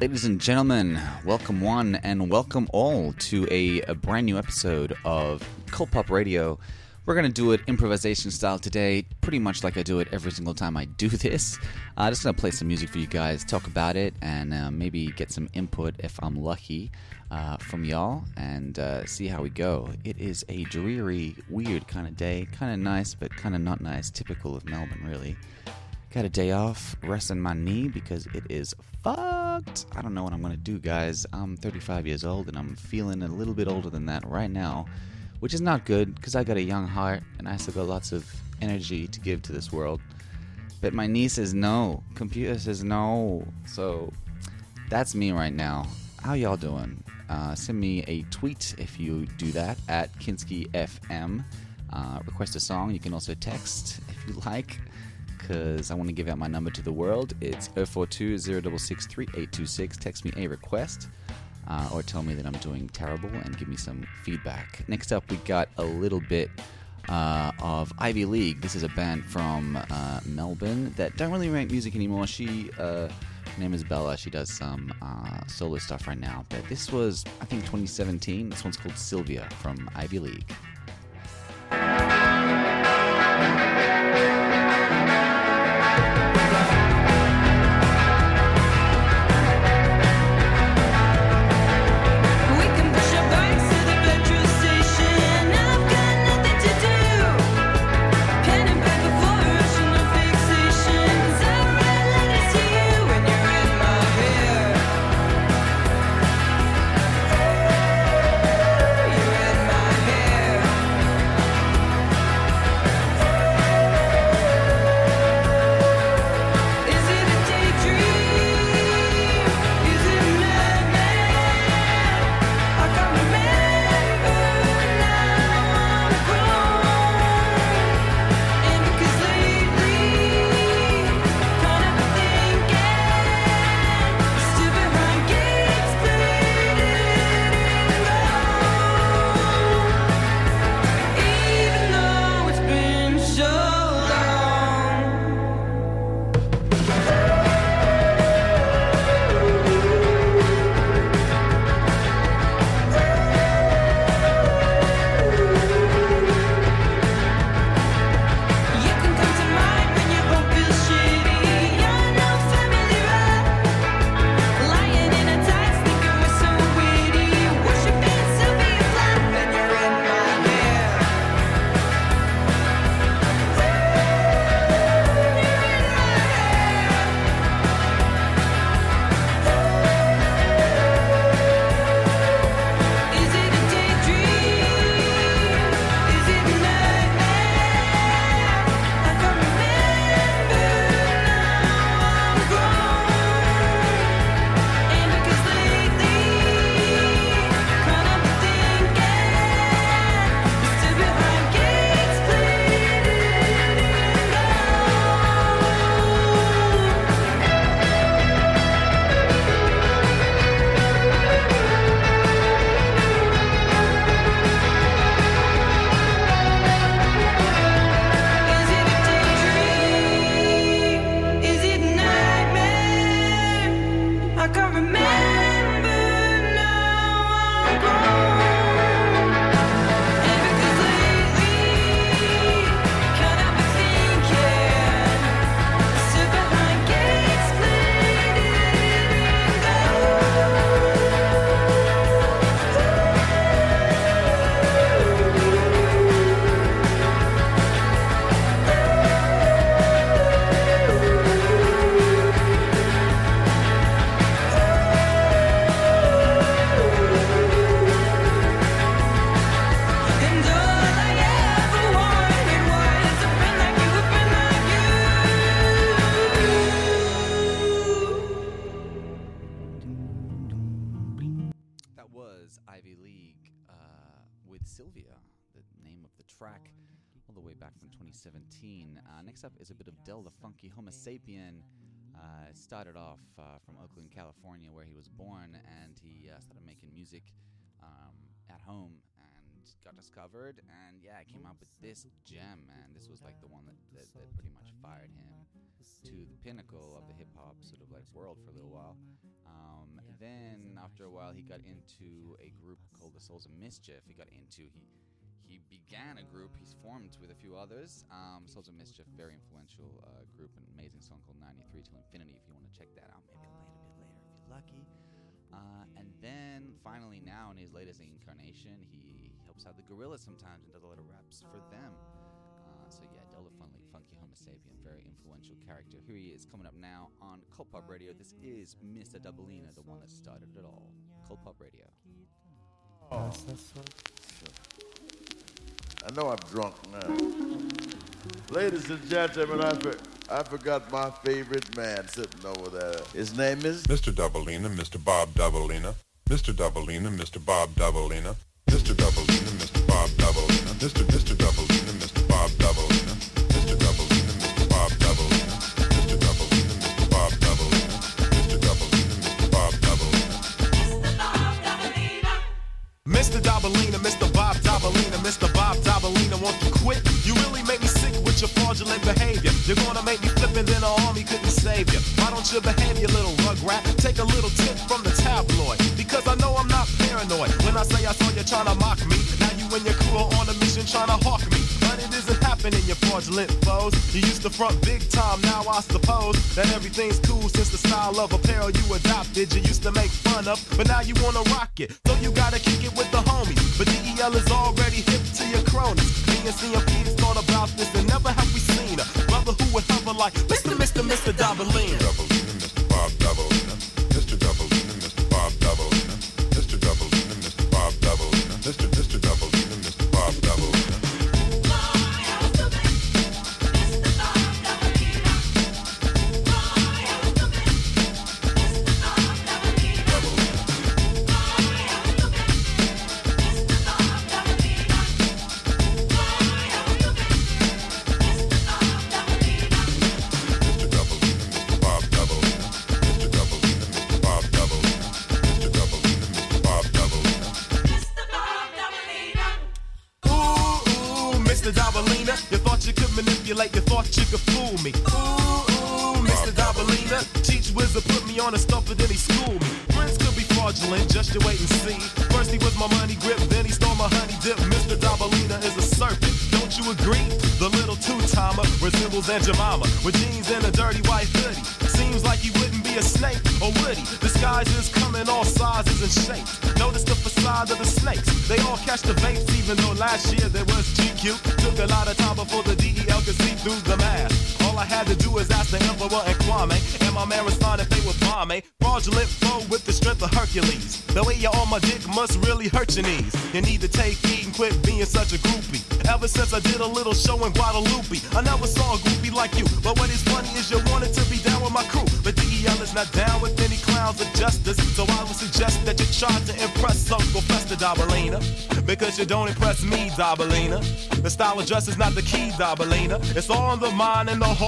ladies and gentlemen. Welcome one and welcome all to a, a brand new episode of Cult Pop Radio. We're going to do it improvisation style today, pretty much like I do it every single time I do this. I'm uh, just going to play some music for you guys, talk about it, and uh, maybe get some input if I'm lucky uh, from y'all, and uh, see how we go. It is a dreary, weird kind of day, kind of nice, but kind of not nice, typical of Melbourne, really. Got a day off, resting my knee because it is fucked. I don't know what I'm gonna do, guys. I'm 35 years old and I'm feeling a little bit older than that right now, which is not good because I got a young heart and I still got lots of energy to give to this world. But my niece says no. Computer says no. So that's me right now. How y'all doing? Uh, send me a tweet if you do that at KinskiFM. Uh, request a song. You can also text if you like because I want to give out my number to the world. It's 042 066 3826. Text me a request uh, or tell me that I'm doing terrible and give me some feedback. Next up, we got a little bit uh, of Ivy League. This is a band from uh, Melbourne that don't really make music anymore. She, uh, her name is Bella. She does some uh, solo stuff right now. But this was, I think, 2017. This one's called Sylvia from Ivy League. Pinnacle of the hip hop sort of like world for a little while. Um, then after a while, he got into a group called the Souls of Mischief. He got into he he began a group. He's formed with a few others. Um, Souls of Mischief, very influential uh, group, an amazing song called 93 Till Infinity. If you want to check that out, maybe a little bit later if you're lucky. Uh, and then finally, now in his latest incarnation, he helps out the Gorillaz sometimes and does a lot of raps for them. Uh, so yeah, Del the Funky, Funky Homo Sapien, very influential character. Here he is coming up now on Cult Pop Radio. This is Mr. Dobalina, the one that started it all. Cult Pop Radio. Oh. I know I'm drunk now. Ladies and gentlemen, I, for, I forgot my favorite man sitting over there. His name is Mr. Dobalina, Mr. Bob Dobalina, Mr. Dobalina, Mr. Bob Dobalina, Mr. Dobalina, Mr. Mr. Mr. Dobalina, Mr. Bob Dobalina, Mr. Dobalina, Mr. Bob Dobalina, Mr. Dobalina, Mr. Bob Dobalina, Mr. Dobalina, Mr. Bob Dobalina. Mr. Dobalina, Mr. Bob Dobalina, Mr. Bob Dobalina, won't you quit? You really make me sick with your fraudulent behavior. You're gonna make me flip then the army couldn't save you. Why don't you behave, you little rugrat? Take a little tip from the tabloid. Because I know I'm not paranoid. When I say I saw you trying to mock me, and your crew are on a mission trying to hawk me. But it isn't happening, your fraudulent foes. You used to front big time, now I suppose that everything's cool since the style of apparel you adopted. You used to make fun of, but now you wanna rock it. So you gotta kick it with the homies. But DEL is already hip to your cronies. Me and CMP's thought about this and never have we seen a brother who would hover like Mr. Mr. Mr. Dobalina, Mr. Bob Dobalina, manipulate, you thought you could fool me. Ooh, ooh, Mr. Dobalina, teach wizard put me on a stuffer, then he schooled me. Friends could be fraudulent, just you wait and see. First he was my money grip, then he stole my honey dip. Mr. Dobalina is a serpent, don't you agree? The little two-timer resembles Aunt Jemima with jeans and a dirty white hoodie. Seems like he wouldn't a snake, or would he? Disguises come in all sizes and shapes. Notice the facade of the snakes. They all catch the vapes, even though last year there was GQ. Took a lot of time before the DEL could see through the mask. All I had to do was ask the Emperor and Kwame, and my man responded they were bombe. Fraudulent flow with the strength of Hercules. The way you're on my dick must really hurt your knees. You need to take heed and quit being such a groupie. Ever since I did a little show in Guadalupe, I never saw a groupie like you. But what is funny is you wanted to be down with my crew. But DEL is not down with any clowns of justice. So I would suggest that you try to impress Uncle Fester Dobalina. Because you don't impress me, Dobalina. The style of dress is not the key, Dobalina. It's all in the mind and the heart,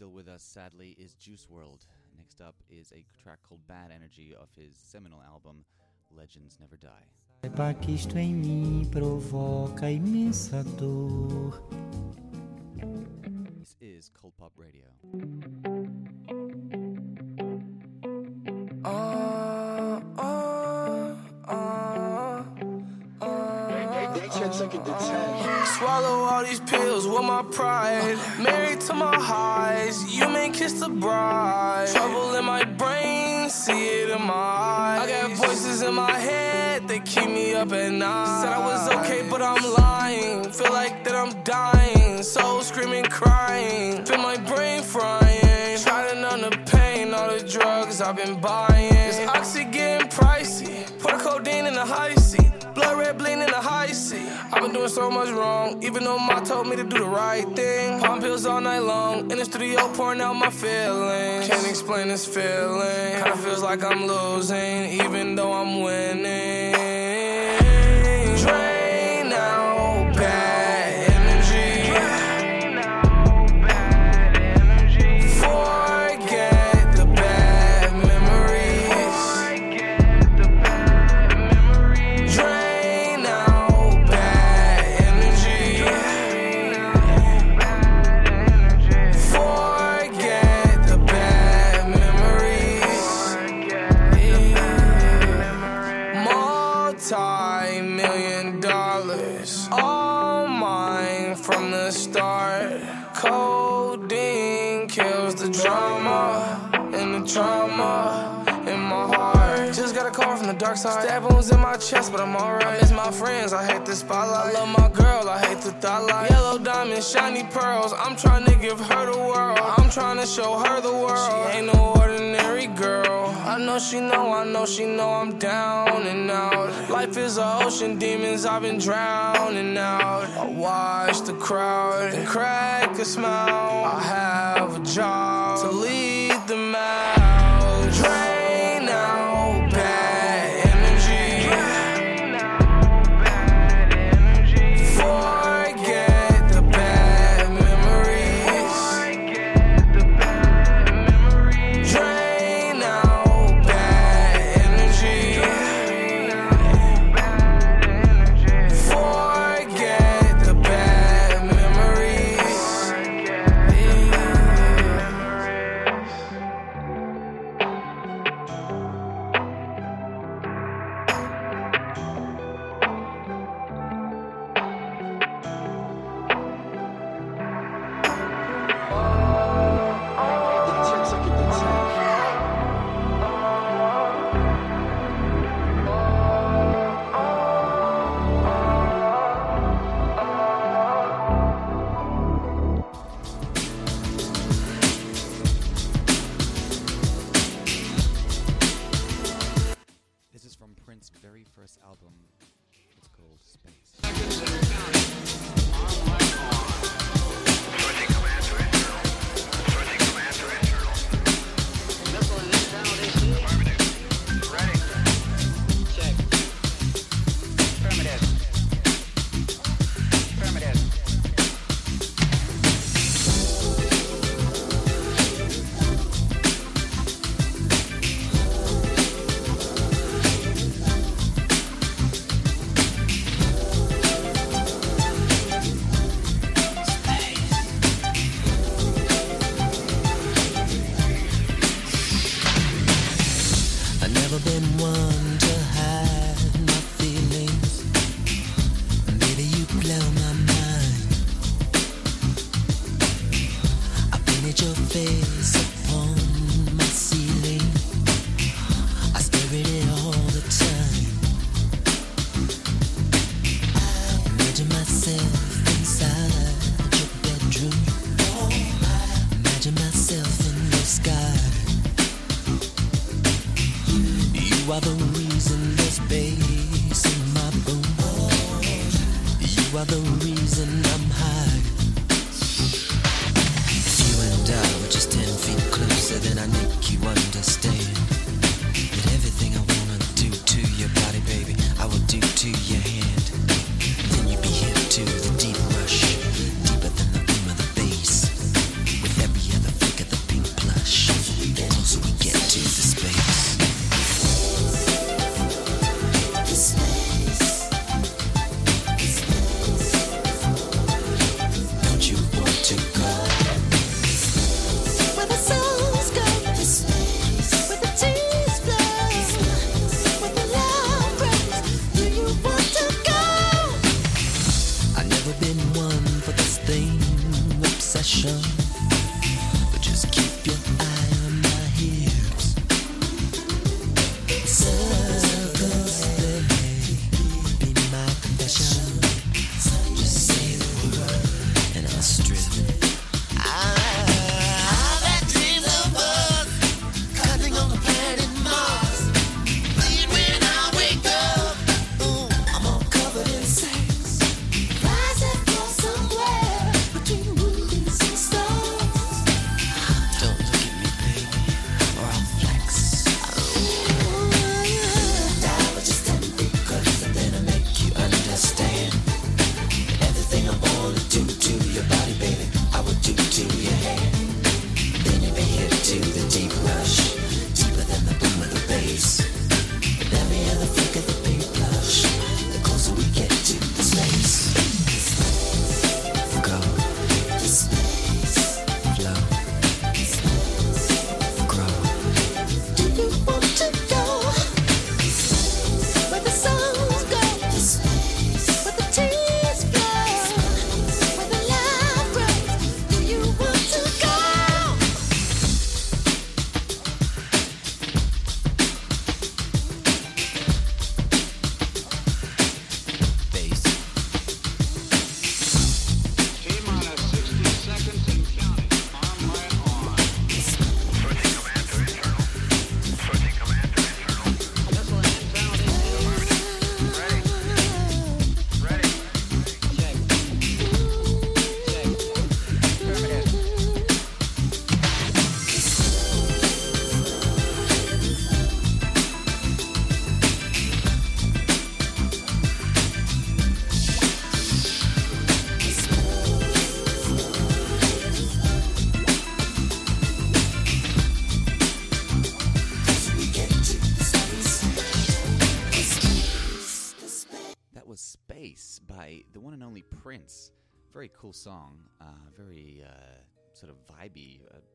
Still with us, sadly, is Juice WRLD. Next up is a track called Bad Energy of his seminal album Legends Never Die. Saiba que isto em mim provoca imensa dor. This is Cult Pop Radio. Swallow all these pills with my pride. Married to my highs, you may kiss the bride. Trouble in my brain, see it in my eyes. I got voices in my head that keep me up at night. Said I was okay, but I'm lying. Feel like that I'm dying. Soul screaming, crying. Feel my brain frying. Trying on the pain, all the drugs I've been buying. This oxy getting pricey. Put a codeine in the high seat. Blood red bleeding in the high seat. I've been doing so much wrong, even though Ma told me to do the right thing. Palm pills all night long, in the studio pouring out my feelings. Can't explain this feeling, kinda feels like I'm losing, even though I'm winning. alright. Stab wounds in my chest, but I'm alright. I miss my friends, I hate the spotlight. I love my girl, I hate the thought light. Yellow diamonds, shiny pearls. I'm trying to give her the world. I'm trying to show her the world. She ain't no ordinary girl. I know she know, I know she know I'm down and out. Life is a ocean, demons, I've been drowning out. I watch the crowd, crack a smile. I have a job to leave.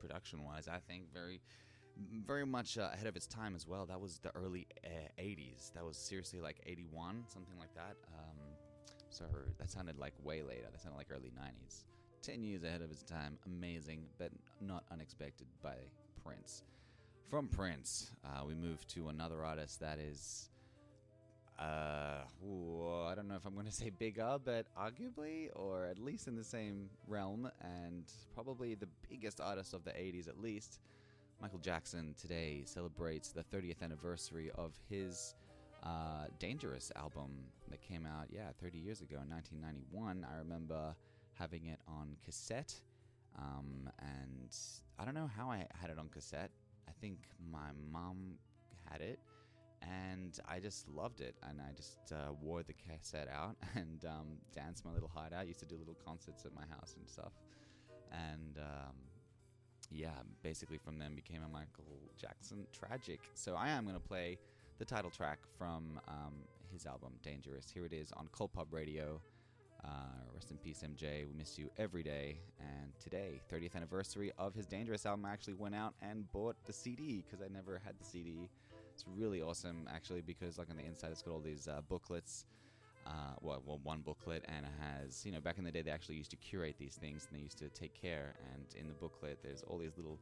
Vibey uh, production-wise. I think very, very much uh, ahead of its time as well. That was the early uh, '80s. That was seriously like '81, something like that. Um, so that sounded like way later. That sounded like early '90s. Ten years ahead of its time. Amazing, but not unexpected by Prince. From Prince, uh, we move to another artist that is uh, know if I'm going to say bigger, but arguably, or at least in the same realm, and probably the biggest artist of the 80s at least. Michael Jackson today celebrates the 30th anniversary of his uh, Dangerous album that came out, yeah, 30 years ago in 1991. I remember having it on cassette, um, and I don't know how I had it on cassette. I think my mom had it and I just loved it. And I just uh, wore the cassette out and um, danced my little hideout. I used to do little concerts at my house and stuff. And um, yeah, basically from then became a Michael Jackson tragic. So I am going to play the title track from um, his album Dangerous. Here it is on Cult Pop Radio. Uh, rest in peace, MJ. We miss you every day. And today, 30th anniversary of his Dangerous album, I actually went out and bought the CD because I never had the CD. It's really awesome, actually, because like on the inside, it's got all these uh, booklets. Uh, well, well, one booklet, and it has, you know, back in the day, they actually used to curate these things and they used to take care. And in the booklet, there's all these little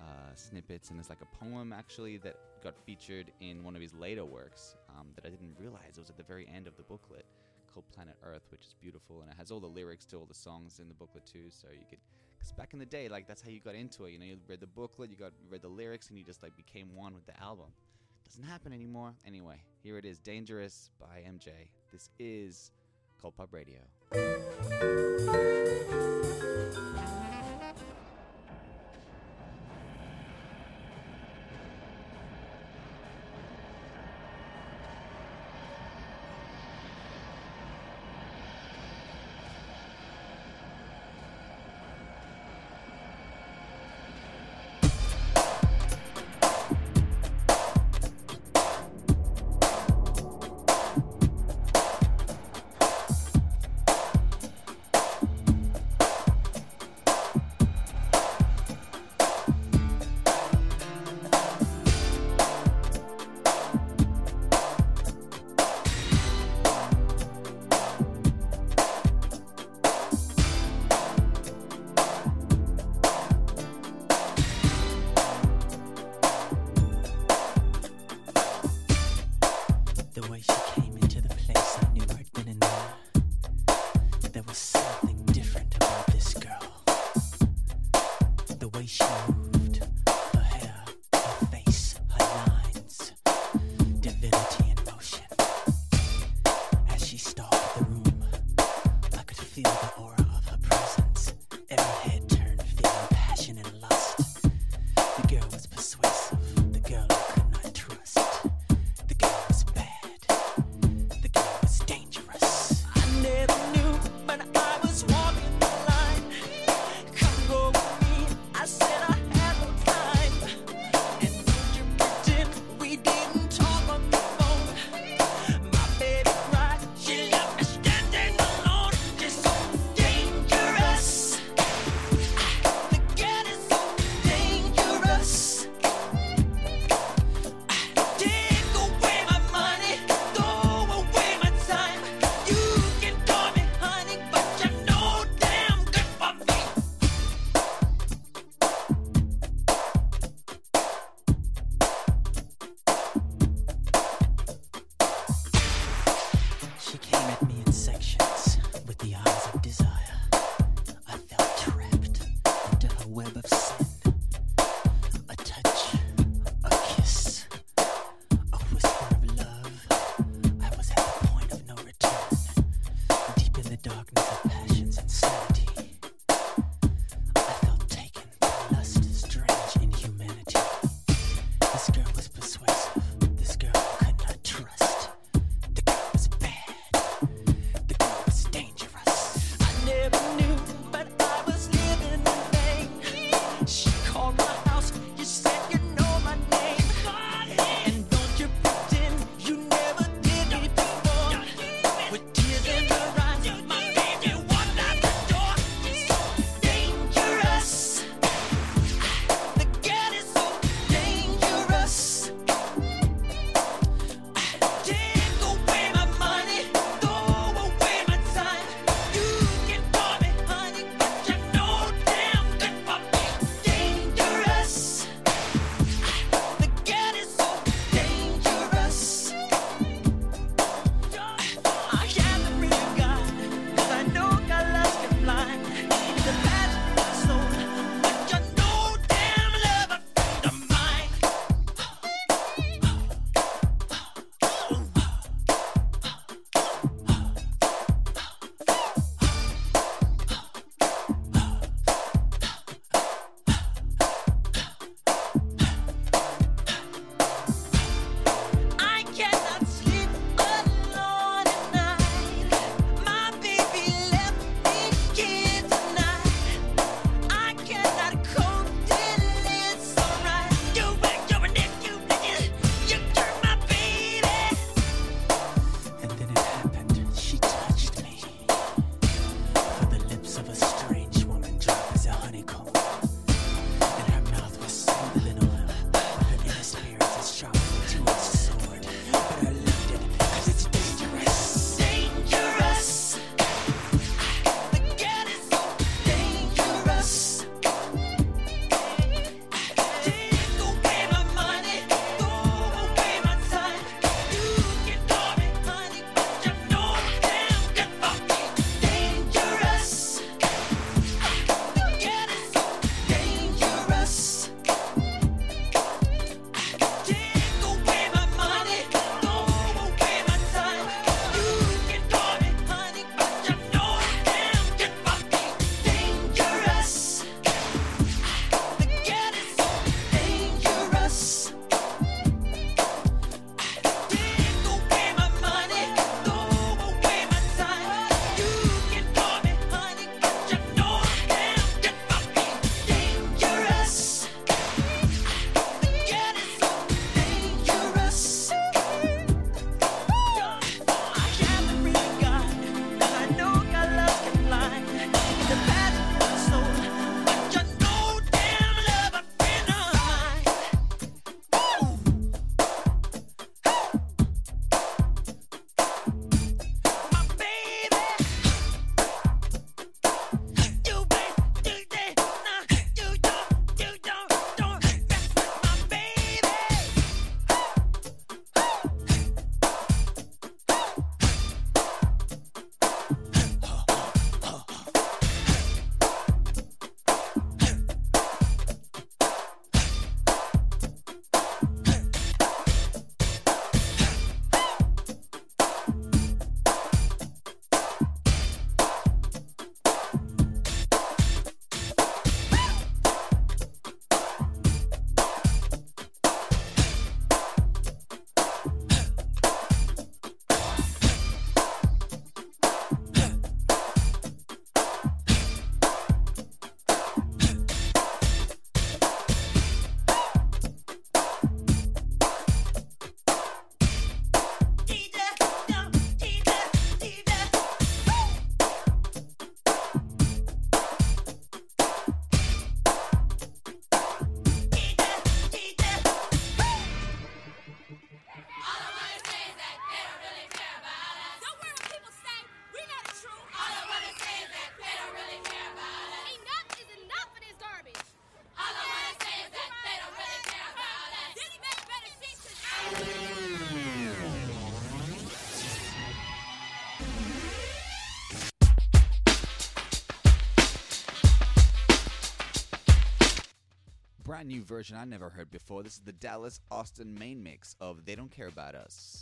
uh, snippets, and there's like a poem actually that got featured in one of his later works um, that I didn't realize it was at the very end of the booklet called Planet Earth, which is beautiful, and it has all the lyrics to all the songs in the booklet too. So you could, because back in the day, like that's how you got into it. You know, you read the booklet, you got you read the lyrics, and you just like became one with the album. Doesn't happen anymore. Anyway, here it is, "Dangerous" by MJ. This is Cult Pop Radio. brand new version I never heard before. This is the Dallas Austin main mix of They Don't Care About Us.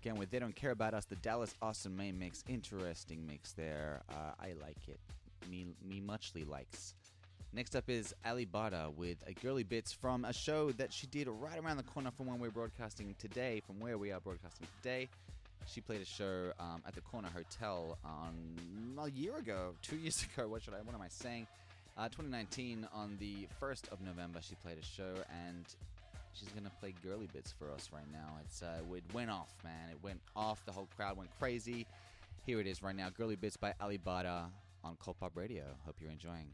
again with They Don't Care About Us. The Dallas Austin May mix. interesting mix there. Uh, I like it. Me, me muchly likes. Next up is Ali Barter with a girly bits from a show that she did right around the corner from when we're broadcasting today, from where we are broadcasting today. She played a show um, at the Corner Hotel on a year ago, two years ago. What should I? What am I saying? Uh, 2019 on the 1st of November, she played a show, and She's gonna play girly bits for us right now. It's uh, it went off, man. It went off. The whole crowd went crazy. Here it is right now. Girly bits by Ali Barter on Cult Pop Radio. Hope you're enjoying.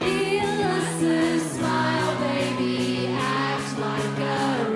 Feel smile, baby. Act like a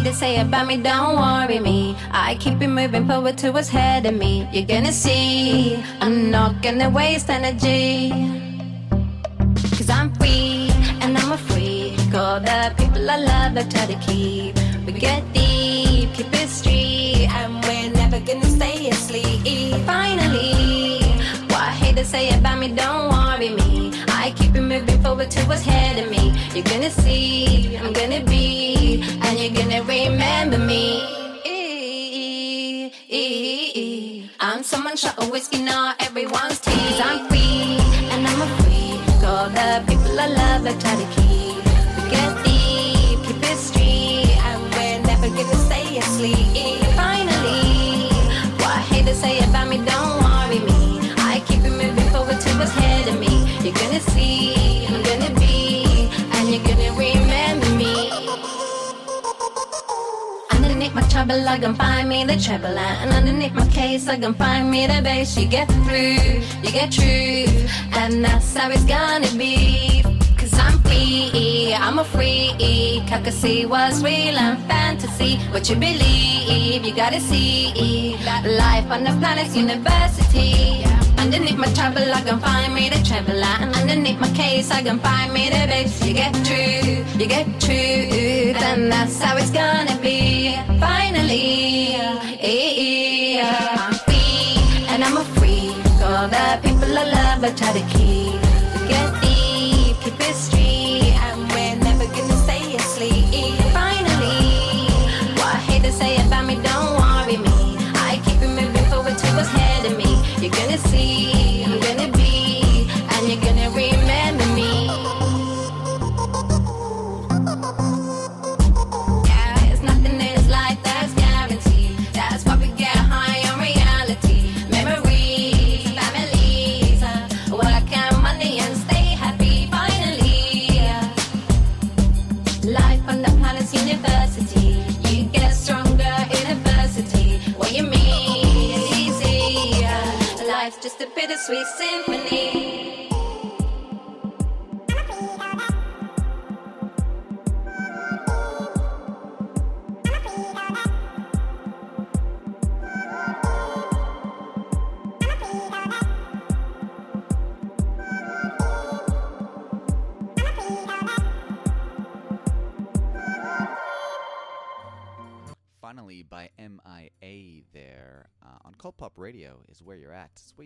What haters say about me, don't worry me. I keep it moving forward towards ahead of me. You're gonna see, I'm not gonna waste energy. Cause I'm free, and I'm a freak. All the people I love, I try to keep. We get deep, keep it street, and we're never gonna stay asleep. Finally, what haters say about me, don't worry me. I keep it moving forward towards ahead of me. You're gonna see, I'm gonna be, and remember me. I'm someone shot of whiskey, not everyone's tea. I'm free, and I'm a freak. All the people I love, I try to keep. We get deep, keep it street, and we're never gonna stay asleep. Finally, what haters say about me, don't worry me. I keep it moving forward to what's ahead of me. Trouble, I can find me the treble. And underneath my case, I can find me the bass. You get through, you get true. And that's how it's gonna be. Cause I'm free, I'm a freak. I can see what's real and fantasy. What you believe, you gotta see. Life on the planet's university. Underneath my trouble, I can find me the. And underneath my case, I can find me the bass. You get true, you get truth, and that's how it's gonna be. Finally, I'm free, and I'm a freak. All the people I love, I try to keep.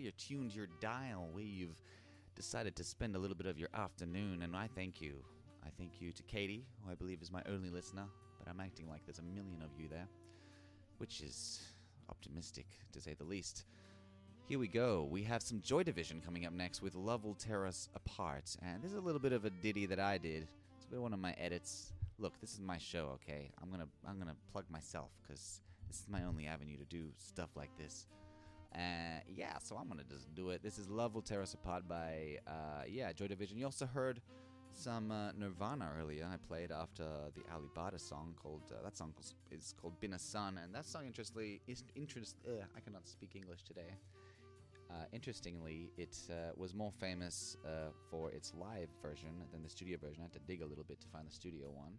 You're tuned your dial, you've decided to spend a little bit of your afternoon. And I thank you. I thank you to Katie, who I believe is my only listener, but I'm acting like there's a million of you there, which is optimistic to say the least. Here we go. We have some Joy Division coming up next with Love Will Tear Us Apart. And this is a little bit of a ditty that I did. It's a bit one of my edits. Look, this is my show, okay? I'm gonna I'm gonna plug myself because this is my only avenue to do stuff like this. Uh, yeah, so I'm gonna just do it. This is Love Will Tear Us Apart by uh, yeah Joy Division. You also heard some uh, Nirvana earlier. I played after the Ali Barter song called uh, that song is called "Been a Son," and that song interestingly is interest. Uh, I cannot speak English today. Uh, interestingly, it uh, was more famous for its live version than the studio version. I had to dig a little bit to find the studio one.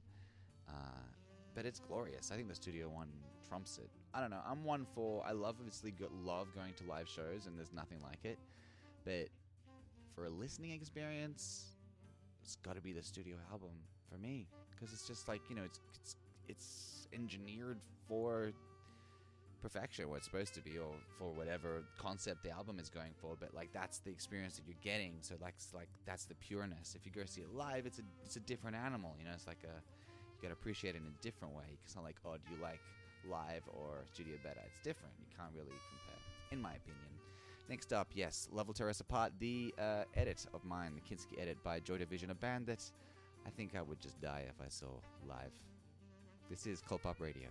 But it's glorious. I think the studio one trumps it. I don't know. I'm one for. I love obviously love going to live shows, and there's nothing like it. But for a listening experience, it's got to be the studio album for me because it's just like you know, it's it's it's engineered for perfection what it's supposed to be or for whatever concept the album is going for but like that's the experience that you're getting so like like that's the pureness if you go see it live it's a it's a different animal you know it's like a you gotta appreciate it in a different way it's not like oh do you like live or studio better it's different. You can't really compare in my opinion. Next up yes level us apart the uh, edit of mine the kinski edit by joy division a band that i think i would just die if i saw live. This is Cult Pop Radio.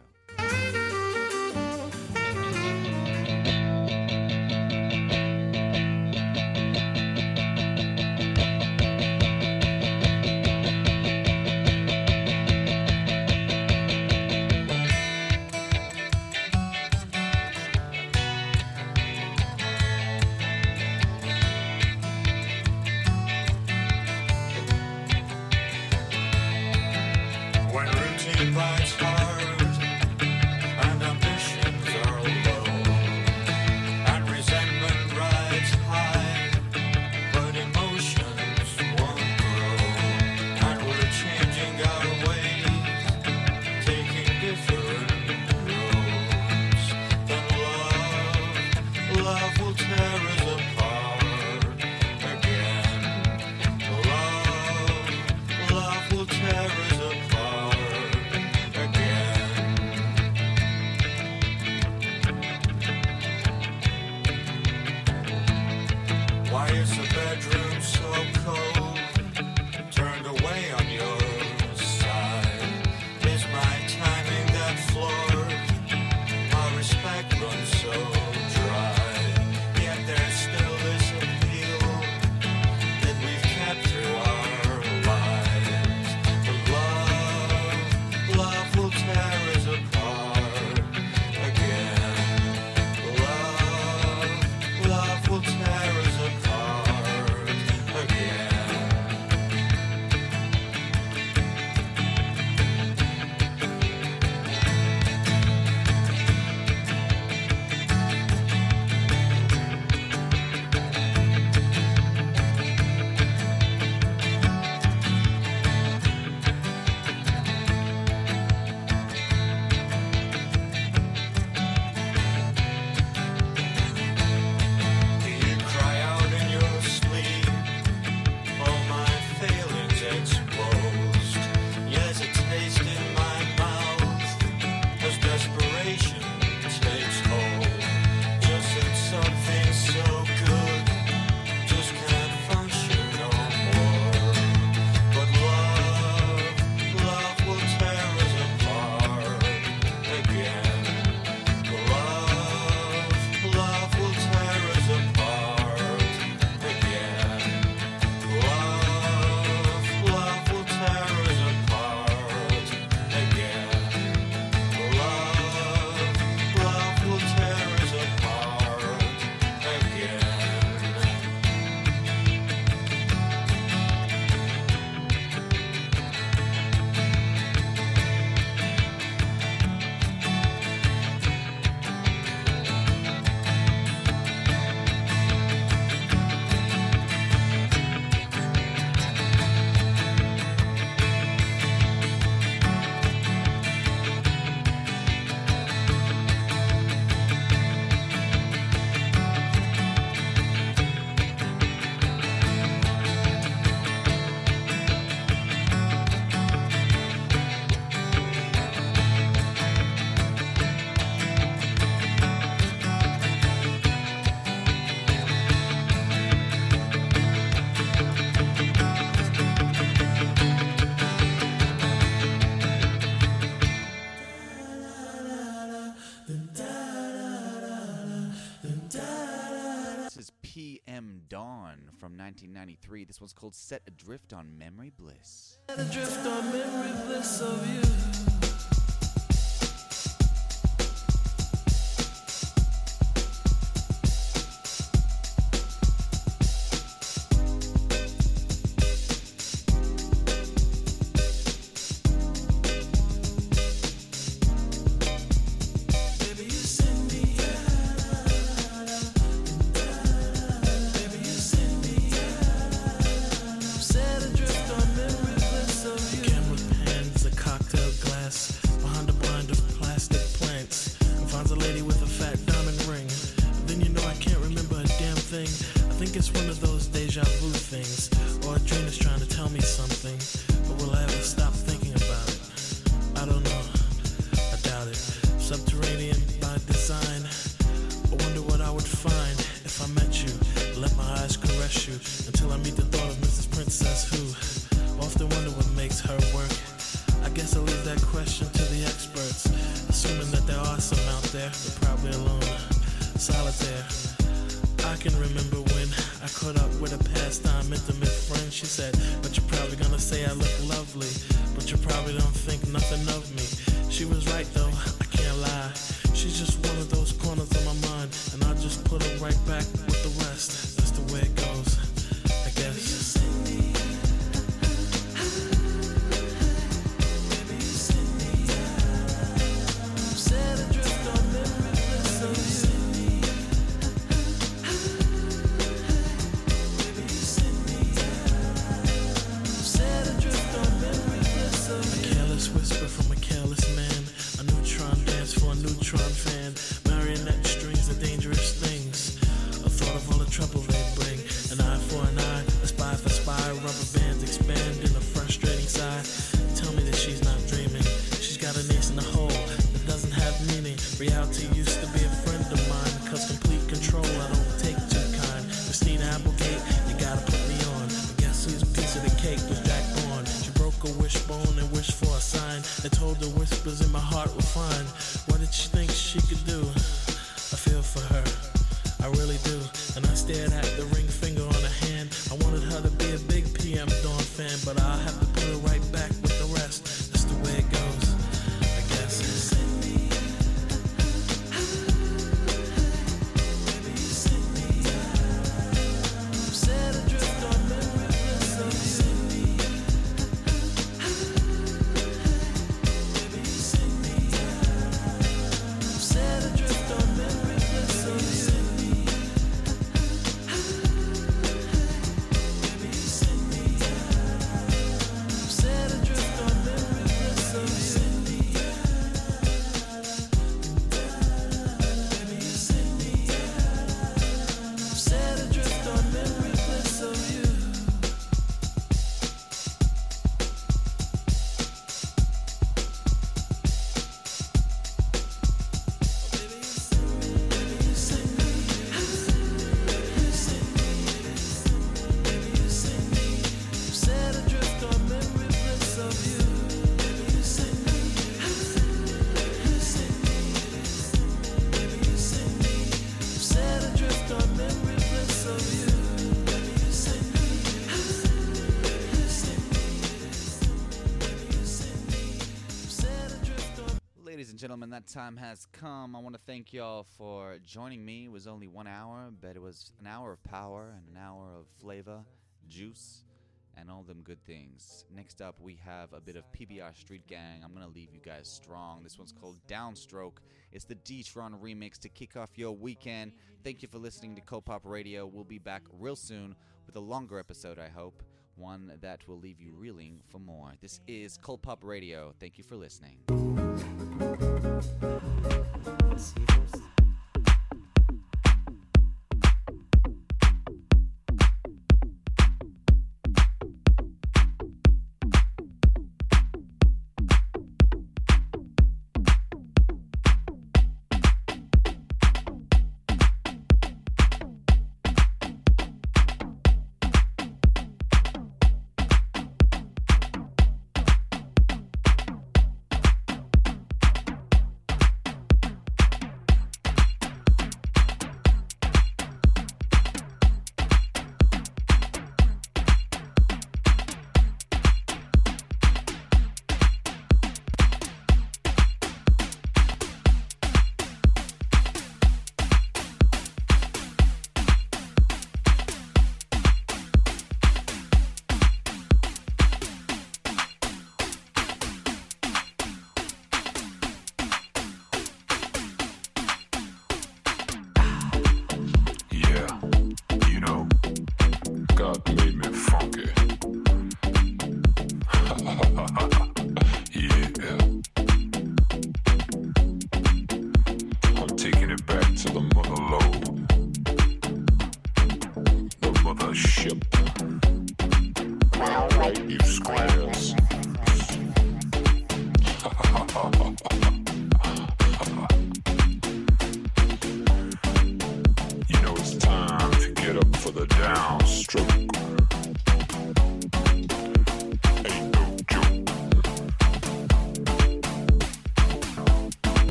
1993. This one's called Set Adrift on Memory Bliss. time has come. I want to thank y'all for joining me. It was only one hour, but it was an hour of power and an hour of flavor, juice, and all them good things. Next up, we have a bit of PBR Street Gang. I'm going to leave you guys strong. This one's called Downstroke. It's the D-Tron remix to kick off your weekend. Thank you for listening to Cult Pop Radio. We'll be back real soon with a longer episode, I hope. One that will leave you reeling for more. This is Cult Pop Radio. Thank you for listening. Se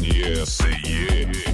Yes, yeah.